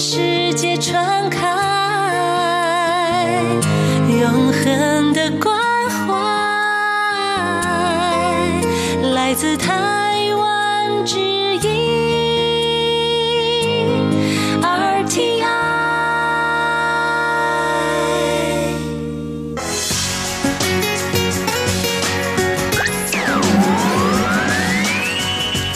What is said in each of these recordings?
是。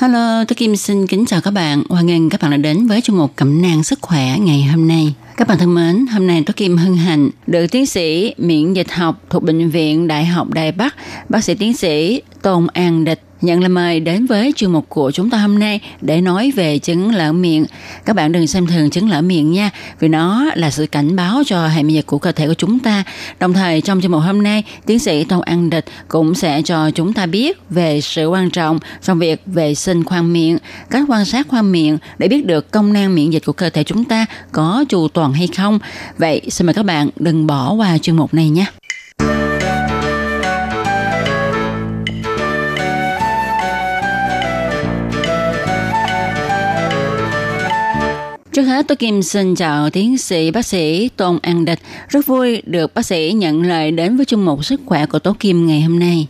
Hello, tôi Kim xin kính chào các bạn. Hoan nghênh các bạn đã đến với chương mục Cẩm nang sức khỏe ngày hôm nay. Các bạn thân mến, hôm nay tôi Kim hân hạnh được tiến sĩ miễn dịch học thuộc Bệnh viện Đại học Đài Bắc, bác sĩ tiến sĩ Tôn An Địch nhận lời mời đến với chương mục của chúng ta hôm nay để nói về chứng lở miệng. Các bạn đừng xem thường chứng lở miệng nha, vì nó là sự cảnh báo cho hệ miễn dịch của cơ thể của chúng ta. Đồng thời trong chương mục hôm nay, tiến sĩ Tôn An Địch cũng sẽ cho chúng ta biết về sự quan trọng trong việc vệ sinh khoang miệng, cách quan sát khoang miệng để biết được công năng miễn dịch của cơ thể chúng ta có chu toàn hay không. Vậy xin mời các bạn đừng bỏ qua chương mục này nhé. Trước hết tôi Kim xin chào tiến sĩ bác sĩ Tôn An Địch. Rất vui được bác sĩ nhận lời đến với chung mục sức khỏe của Tố Kim ngày hôm nay.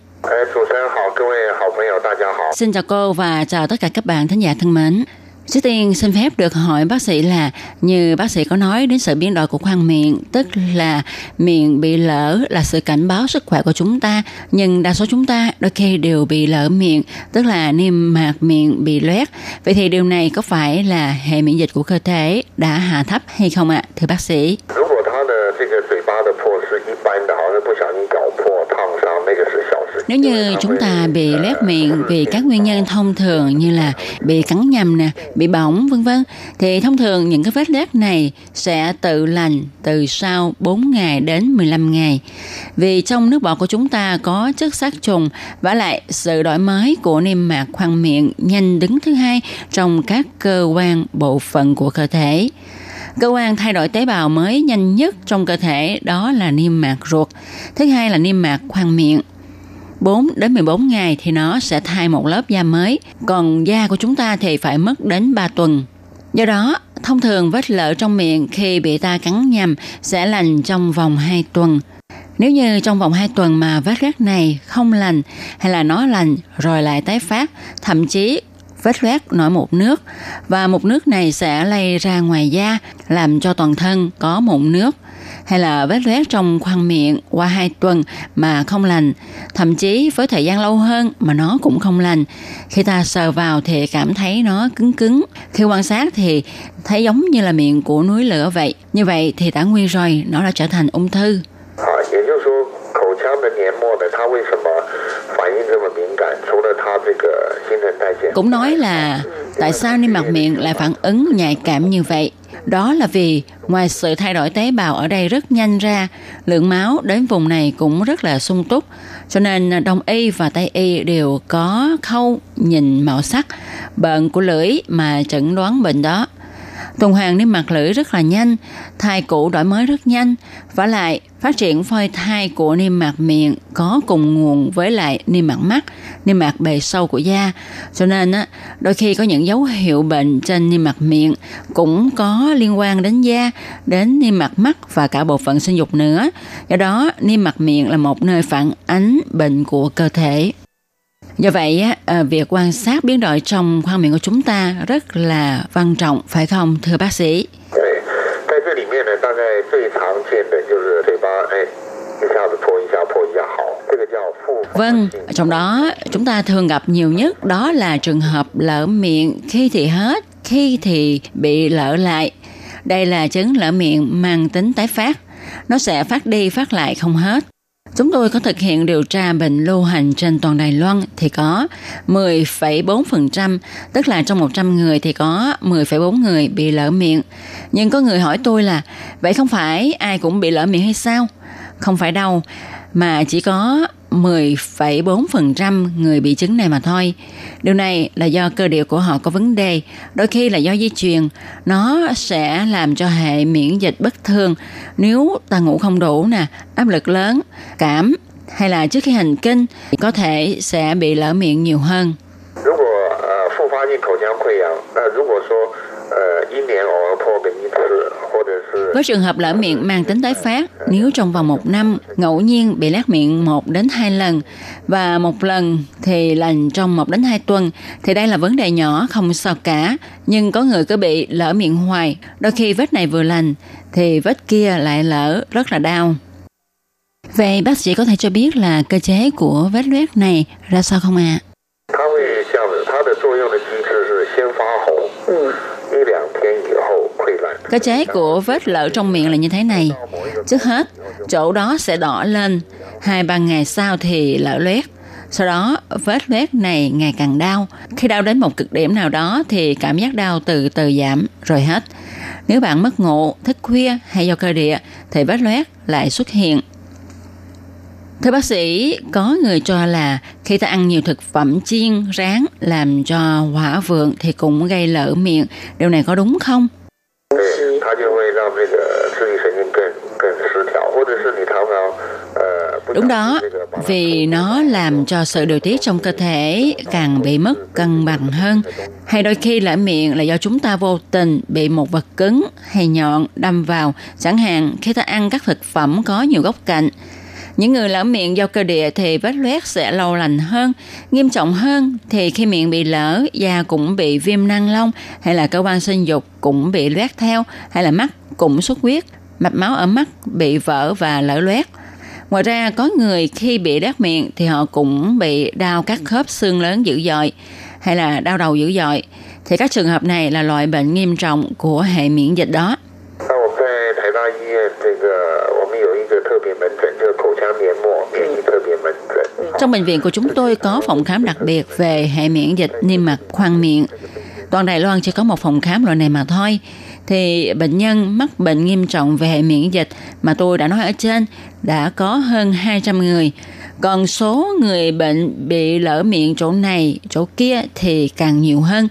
Xin chào cô và chào tất cả các bạn thính giả thân mến. Trước tiên xin phép được hỏi bác sĩ là như bác sĩ có nói đến sự biến đổi của khoang miệng, tức là miệng bị lở là sự cảnh báo sức khỏe của chúng ta, nhưng đa số chúng ta đôi khi đều bị lở miệng, tức là niêm mạc miệng bị loét. Vậy thì điều này có phải là hệ miễn dịch của cơ thể đã hạ thấp hay không ạ, thưa bác sĩ? 如果他的这个嘴巴的破是一般的，好像不小心咬破、烫伤，那个是小事情。 Nếu như chúng ta bị loét miệng vì các nguyên nhân thông thường như là bị cắn nhầm nè, bị bỏng vân vân thì thông thường những cái vết loét này sẽ tự lành từ sau 4 ngày đến 15 ngày. Vì trong nước bọt của chúng ta có chất sát trùng và lại sự đổi mới của niêm mạc khoang miệng nhanh đứng thứ hai trong các cơ quan bộ phận của cơ thể. Cơ quan thay đổi tế bào mới nhanh nhất trong cơ thể đó là niêm mạc ruột. Thứ hai là niêm mạc khoang miệng. 4 đến 14 ngày thì nó sẽ thay một lớp da mới, còn da của chúng ta thì phải mất đến 3 tuần. Do đó, thông thường vết lở trong miệng khi bị ta cắn nhầm sẽ lành trong vòng 2 tuần. Nếu như trong vòng 2 tuần mà vết rác này không lành hay là nó lành rồi lại tái phát, thậm chí vết loét nổi mụn nước và mụn nước này sẽ lây ra ngoài da làm cho toàn thân có mụn nước hay là vết loét trong khoang miệng qua 2 tuần mà không lành, thậm chí với thời gian lâu hơn mà nó cũng không lành. Khi ta sờ vào thì cảm thấy nó cứng cứng, khi quan sát thì thấy giống như là miệng của núi lửa vậy. Như vậy thì đã nguy rồi, nó đã trở thành ung thư. À, cũng nói là tại sao niêm mạc miệng lại phản ứng nhạy cảm như vậy? Đó là vì ngoài sự thay đổi tế bào ở đây rất nhanh ra, lượng máu đến vùng này cũng rất là sung túc. Cho nên Đông y và Tây y đều có khâu nhìn màu sắc, bệnh của lưỡi mà chẩn đoán bệnh đó. Tuần hoàn niêm mạc lưỡi rất là nhanh, thai cũ đổi mới rất nhanh, và lại phát triển phôi thai của niêm mạc miệng có cùng nguồn với lại niêm mạc mắt, niêm mạc bề sâu của da. Cho nên á, đôi khi có những dấu hiệu bệnh trên niêm mạc miệng cũng có liên quan đến da, đến niêm mạc mắt và cả bộ phận sinh dục nữa. Do đó, niêm mạc miệng là một nơi phản ánh bệnh của cơ thể. Do vậy, á, à, việc quan sát biến đổi trong khoang miệng của chúng ta rất là quan trọng, phải không, thưa bác sĩ? Vâng, trong đó chúng ta thường gặp nhiều nhất đó là trường hợp lở miệng khi thì hết, khi thì bị lở lại. Đây là chứng lở miệng mang tính tái phát. Nó sẽ phát đi phát lại không hết. Chúng tôi có thực hiện điều tra bệnh lưu hành trên toàn Đài Loan thì có 10,4%, tức là trong 100 người thì có 10,4 người bị lở miệng. Nhưng có người hỏi tôi là vậy không phải ai cũng bị lở miệng hay sao? Không phải đâu, mà chỉ có 10,4% người bị chứng này mà thôi. Điều này là do cơ địa của họ có vấn đề, đôi khi là do di truyền. Nó sẽ làm cho hệ miễn dịch bất thường nếu ta ngủ không đủ nè, áp lực lớn, cảm hay là trước khi hành kinh có thể sẽ bị lở miệng nhiều hơn. 如果呃复发性口腔溃疡，那如果说呃一年偶尔破个一次，或者是 với trường hợp lở miệng mang tính tái phát, nếu trong vòng một năm ngẫu nhiên bị lát miệng một đến hai lần và một lần thì lành trong một đến hai tuần thì đây là vấn đề nhỏ không sao cả. Nhưng có người cứ bị lở miệng hoài, đôi khi vết này vừa lành thì vết kia lại lở rất là đau. Vậy bác sĩ có thể cho biết là cơ chế của vết loét này ra sao không ạ? À? cơ chế của vết lở trong miệng là như thế này. Trước hết, chỗ đó sẽ đỏ lên, hai ba ngày sau thì lở loét. Sau đó, vết loét này ngày càng đau. Khi đau đến một cực điểm nào đó thì cảm giác đau từ từ giảm rồi hết. Nếu bạn mất ngủ, thức khuya hay do cơ địa thì vết loét lại xuất hiện. Thưa bác sĩ, có người cho là khi ta ăn nhiều thực phẩm chiên, rán làm cho hỏa vượng thì cũng gây lở miệng. Điều này có đúng không? Đúng đó, vì nó làm cho sự điều tiết trong cơ thể càng bị mất cân bằng hơn. Hay đôi khi lỡ miệng là do chúng ta vô tình bị một vật cứng hay nhọn đâm vào, chẳng hạn khi ta ăn các thực phẩm có nhiều góc cạnh những người lở miệng do cơ địa thì vết loét sẽ lâu lành hơn. Nghiêm trọng hơn thì khi miệng bị lở, da cũng bị viêm năng lông hay là cơ quan sinh dục cũng bị loét theo hay là mắt cũng xuất huyết, mạch máu ở mắt bị vỡ và lở loét. Ngoài ra có người khi bị đát miệng thì họ cũng bị đau các khớp xương lớn dữ dội hay là đau đầu dữ dội. Thì các trường hợp này là loại bệnh nghiêm trọng của hệ miễn dịch đó. Trong bệnh viện của chúng tôi có phòng khám đặc biệt về hệ miễn dịch niêm mạc khoang miệng. Toàn Đài Loan chỉ có một phòng khám loại này mà thôi. Thì bệnh nhân mắc bệnh nghiêm trọng về hệ miễn dịch mà tôi đã nói ở trên đã có hơn 200 người. Còn số người bệnh bị lở miệng chỗ này, chỗ kia thì càng nhiều hơn.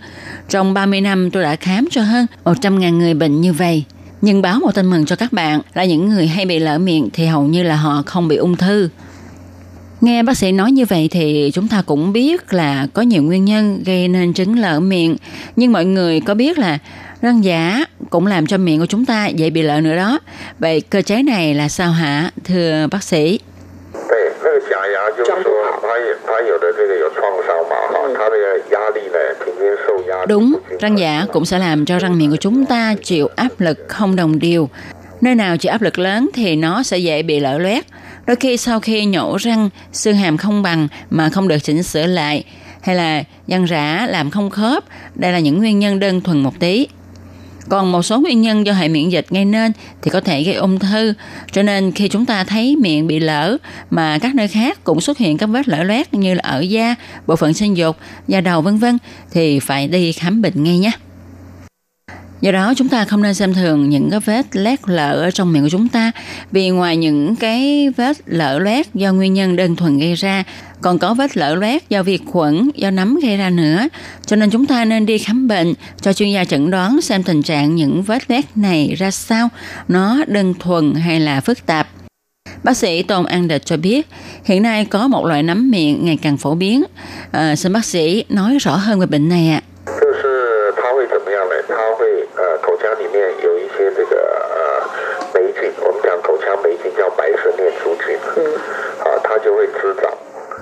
Trong 30 năm tôi đã khám cho hơn 100.000 người bệnh như vậy. Nhưng báo một tin mừng cho các bạn là những người hay bị lở miệng thì hầu như là họ không bị ung thư. Nghe bác sĩ nói như vậy thì chúng ta cũng biết là có nhiều nguyên nhân gây nên trứng lở miệng. Nhưng mọi người có biết là răng giả cũng làm cho miệng của chúng ta dễ bị lở nữa đó. Vậy cơ chế này là sao hả, thưa bác sĩ? Ừ. Đúng, răng giả cũng sẽ làm cho răng miệng của chúng ta chịu áp lực không đồng đều. Nơi nào chịu áp lực lớn thì nó sẽ dễ bị lở loét Đôi khi sau khi nhổ răng, xương hàm không bằng mà không được chỉnh sửa lại, hay là răng rã làm không khớp, đây là những nguyên nhân đơn thuần một tí. Còn một số nguyên nhân do hệ miễn dịch gây nên thì có thể gây ung thư. Cho nên khi chúng ta thấy miệng bị lở mà các nơi khác cũng xuất hiện các vết lở loét như là ở da, bộ phận sinh dục, da đầu vân vân thì phải đi khám bệnh ngay nhé. Do đó chúng ta không nên xem thường những cái vết lét lở ở trong miệng của chúng ta vì ngoài những cái vết lở loét do nguyên nhân đơn thuần gây ra còn có vết lở loét do vi khuẩn, do nấm gây ra nữa. Cho nên chúng ta nên đi khám bệnh cho chuyên gia chẩn đoán xem tình trạng những vết loét này ra sao, nó đơn thuần hay là phức tạp. Bác sĩ Tôn An Địch cho biết hiện nay có một loại nấm miệng ngày càng phổ biến. À, xin bác sĩ nói rõ hơn về bệnh này ạ. À. 有一些这个呃霉菌，我们讲口腔霉菌叫白舌念珠菌，啊，它就会滋长。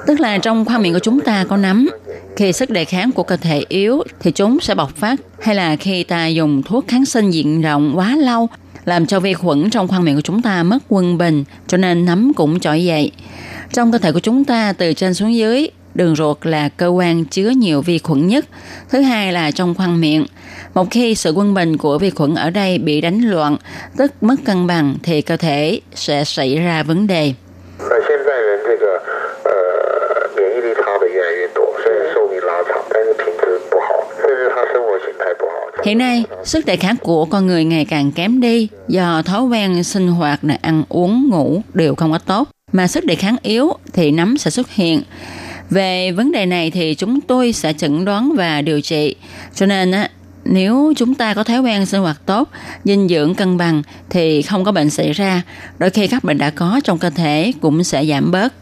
Tức là trong khoang miệng của chúng ta có nấm. Khi sức đề kháng của cơ thể yếu thì chúng sẽ bộc phát hay là khi ta dùng thuốc kháng sinh diện rộng quá lâu làm cho vi khuẩn trong khoang miệng của chúng ta mất quân bình cho nên nấm cũng trỗi dậy. Trong cơ thể của chúng ta từ trên xuống dưới đường ruột là cơ quan chứa nhiều vi khuẩn nhất, thứ hai là trong khoang miệng. Một khi sự quân bình của vi khuẩn ở đây bị đánh loạn, tức mất cân bằng thì cơ thể sẽ xảy ra vấn đề. Hiện nay, sức đề kháng của con người ngày càng kém đi do thói quen sinh hoạt là ăn uống ngủ đều không có tốt mà sức đề kháng yếu thì nấm sẽ xuất hiện. Về vấn đề này thì chúng tôi sẽ chẩn đoán và điều trị. Cho nên á, nếu chúng ta có thói quen sinh hoạt tốt, dinh dưỡng cân bằng thì không có bệnh xảy ra. Đôi khi các bệnh đã có trong cơ thể cũng sẽ giảm bớt.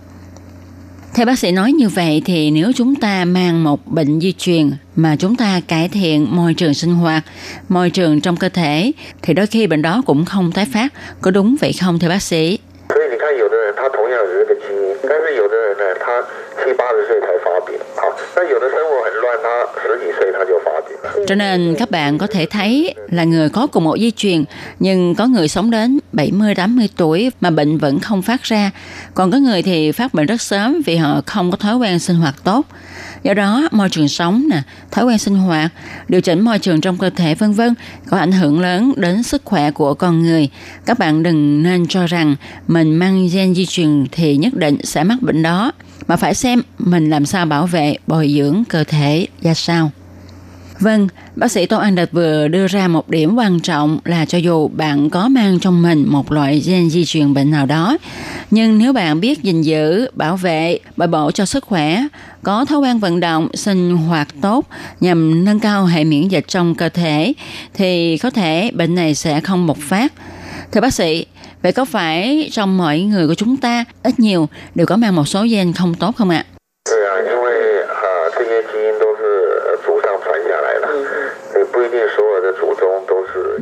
Theo bác sĩ nói như vậy thì nếu chúng ta mang một bệnh di truyền mà chúng ta cải thiện môi trường sinh hoạt, môi trường trong cơ thể thì đôi khi bệnh đó cũng không tái phát. Có đúng vậy không thưa bác sĩ? 但是有的人呢，他七八十岁才发病，好，那有的生活很乱，他十几岁他就发病了。 Cho nên các bạn có thể thấy là người có cùng một di truyền nhưng có người sống đến 70 80 tuổi mà bệnh vẫn không phát ra, còn có người thì phát bệnh rất sớm vì họ không có thói quen sinh hoạt tốt. Do đó, môi trường sống nè, thói quen sinh hoạt, điều chỉnh môi trường trong cơ thể vân vân có ảnh hưởng lớn đến sức khỏe của con người. Các bạn đừng nên cho rằng mình mang gen di truyền thì nhất định sẽ mắc bệnh đó, mà phải xem mình làm sao bảo vệ, bồi dưỡng cơ thể ra sao. Vâng, bác sĩ Tô An đạt vừa đưa ra một điểm quan trọng là cho dù bạn có mang trong mình một loại gen di truyền bệnh nào đó, nhưng nếu bạn biết gìn giữ, bảo vệ, bồi bổ cho sức khỏe, có thói quen vận động, sinh hoạt tốt nhằm nâng cao hệ miễn dịch trong cơ thể, thì có thể bệnh này sẽ không bộc phát. Thưa bác sĩ, vậy có phải trong mọi người của chúng ta ít nhiều đều có mang một số gen không tốt không ạ? À?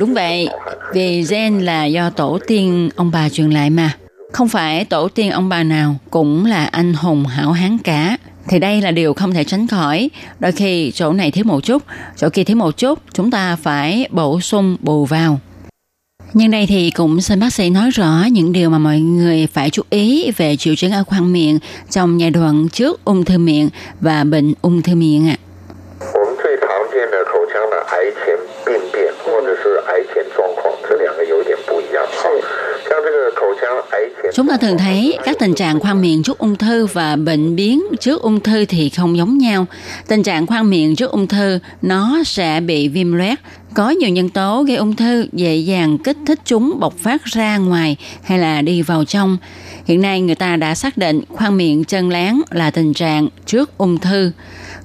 Đúng vậy, vì gen là do tổ tiên ông bà truyền lại mà. Không phải tổ tiên ông bà nào cũng là anh hùng hảo hán cả. Thì đây là điều không thể tránh khỏi. Đôi khi chỗ này thiếu một chút, chỗ kia thiếu một chút, chúng ta phải bổ sung bù vào. Nhân đây thì cũng xin bác sĩ nói rõ những điều mà mọi người phải chú ý về triệu chứng ở khoang miệng trong giai đoạn trước ung thư miệng và bệnh ung thư miệng ạ. À. Chúng ta thường thấy các tình trạng khoang miệng trước ung thư và bệnh biến trước ung thư thì không giống nhau. Tình trạng khoang miệng trước ung thư, nó sẽ bị viêm loét. Có nhiều nhân tố gây ung thư, dễ dàng kích thích chúng, bộc phát ra ngoài hay là đi vào trong. Hiện nay người ta đã xác định khoang miệng chân láng là tình trạng trước ung thư.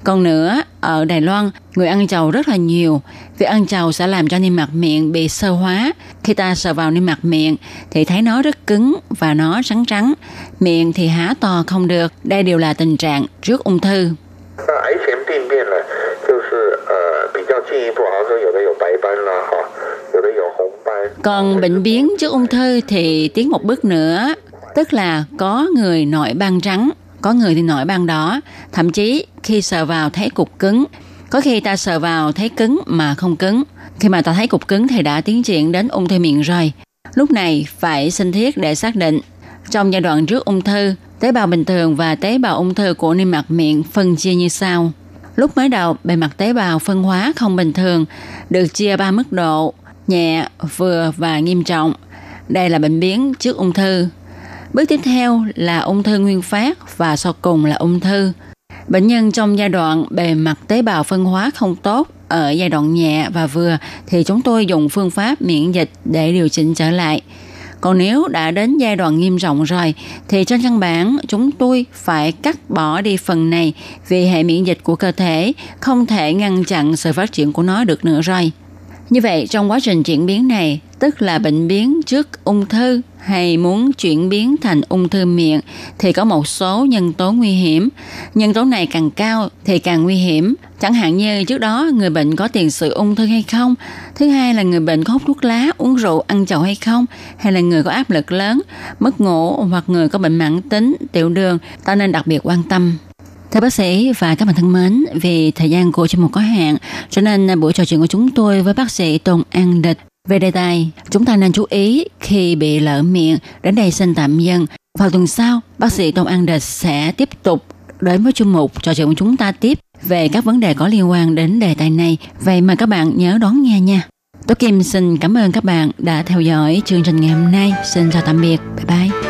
Còn nữa, ở Đài Loan, người ăn trầu rất là nhiều. Việc ăn trầu sẽ làm cho niêm mạc miệng bị sơ hóa. Khi ta sờ vào niêm mạc miệng thì thấy nó rất cứng và nó trắng trắng. Miệng thì há to không được. Đây đều là tình trạng trước ung thư. Ờ, ờ, Còn bệnh biến trước ung thư thì tiến một bước nữa, tức là có người nổi ban trắng có người thì nổi ban đó thậm chí khi sờ vào thấy cục cứng, có khi ta sờ vào thấy cứng mà không cứng. Khi mà ta thấy cục cứng thì đã tiến triển đến ung thư miệng rồi. Lúc này phải sinh thiết để xác định. Trong giai đoạn trước ung thư, tế bào bình thường và tế bào ung thư của niêm mạc miệng phân chia như sau. Lúc mới đầu, bề mặt tế bào phân hóa không bình thường, được chia ba mức độ, nhẹ, vừa và nghiêm trọng. Đây là bệnh biến trước ung thư. Bước tiếp theo là ung thư nguyên phát và sau cùng là ung thư. Bệnh nhân trong giai đoạn bề mặt tế bào phân hóa không tốt ở giai đoạn nhẹ và vừa thì chúng tôi dùng phương pháp miễn dịch để điều chỉnh trở lại. Còn nếu đã đến giai đoạn nghiêm trọng rồi thì trên căn bản chúng tôi phải cắt bỏ đi phần này vì hệ miễn dịch của cơ thể không thể ngăn chặn sự phát triển của nó được nữa rồi. Như vậy trong quá trình chuyển biến này, tức là bệnh biến trước ung thư hay muốn chuyển biến thành ung thư miệng thì có một số nhân tố nguy hiểm. Nhân tố này càng cao thì càng nguy hiểm. Chẳng hạn như trước đó người bệnh có tiền sử ung thư hay không. Thứ hai là người bệnh có hút thuốc lá, uống rượu, ăn chầu hay không. Hay là người có áp lực lớn, mất ngủ hoặc người có bệnh mãn tính, tiểu đường. Ta nên đặc biệt quan tâm. Thưa bác sĩ và các bạn thân mến, vì thời gian của chương mục có hạn, cho nên buổi trò chuyện của chúng tôi với bác sĩ Tôn An Địch về đề tài chúng ta nên chú ý khi bị lỡ miệng. Đến đây xin tạm dừng. Vào tuần sau, bác sĩ Tôn An Địch sẽ tiếp tục đến với chương mục trò chuyện của chúng ta tiếp về các vấn đề có liên quan đến đề tài này. Vậy mà các bạn nhớ đón nghe nha. Tôi Kim xin cảm ơn các bạn đã theo dõi chương trình ngày hôm nay. Xin chào tạm biệt. Bye bye.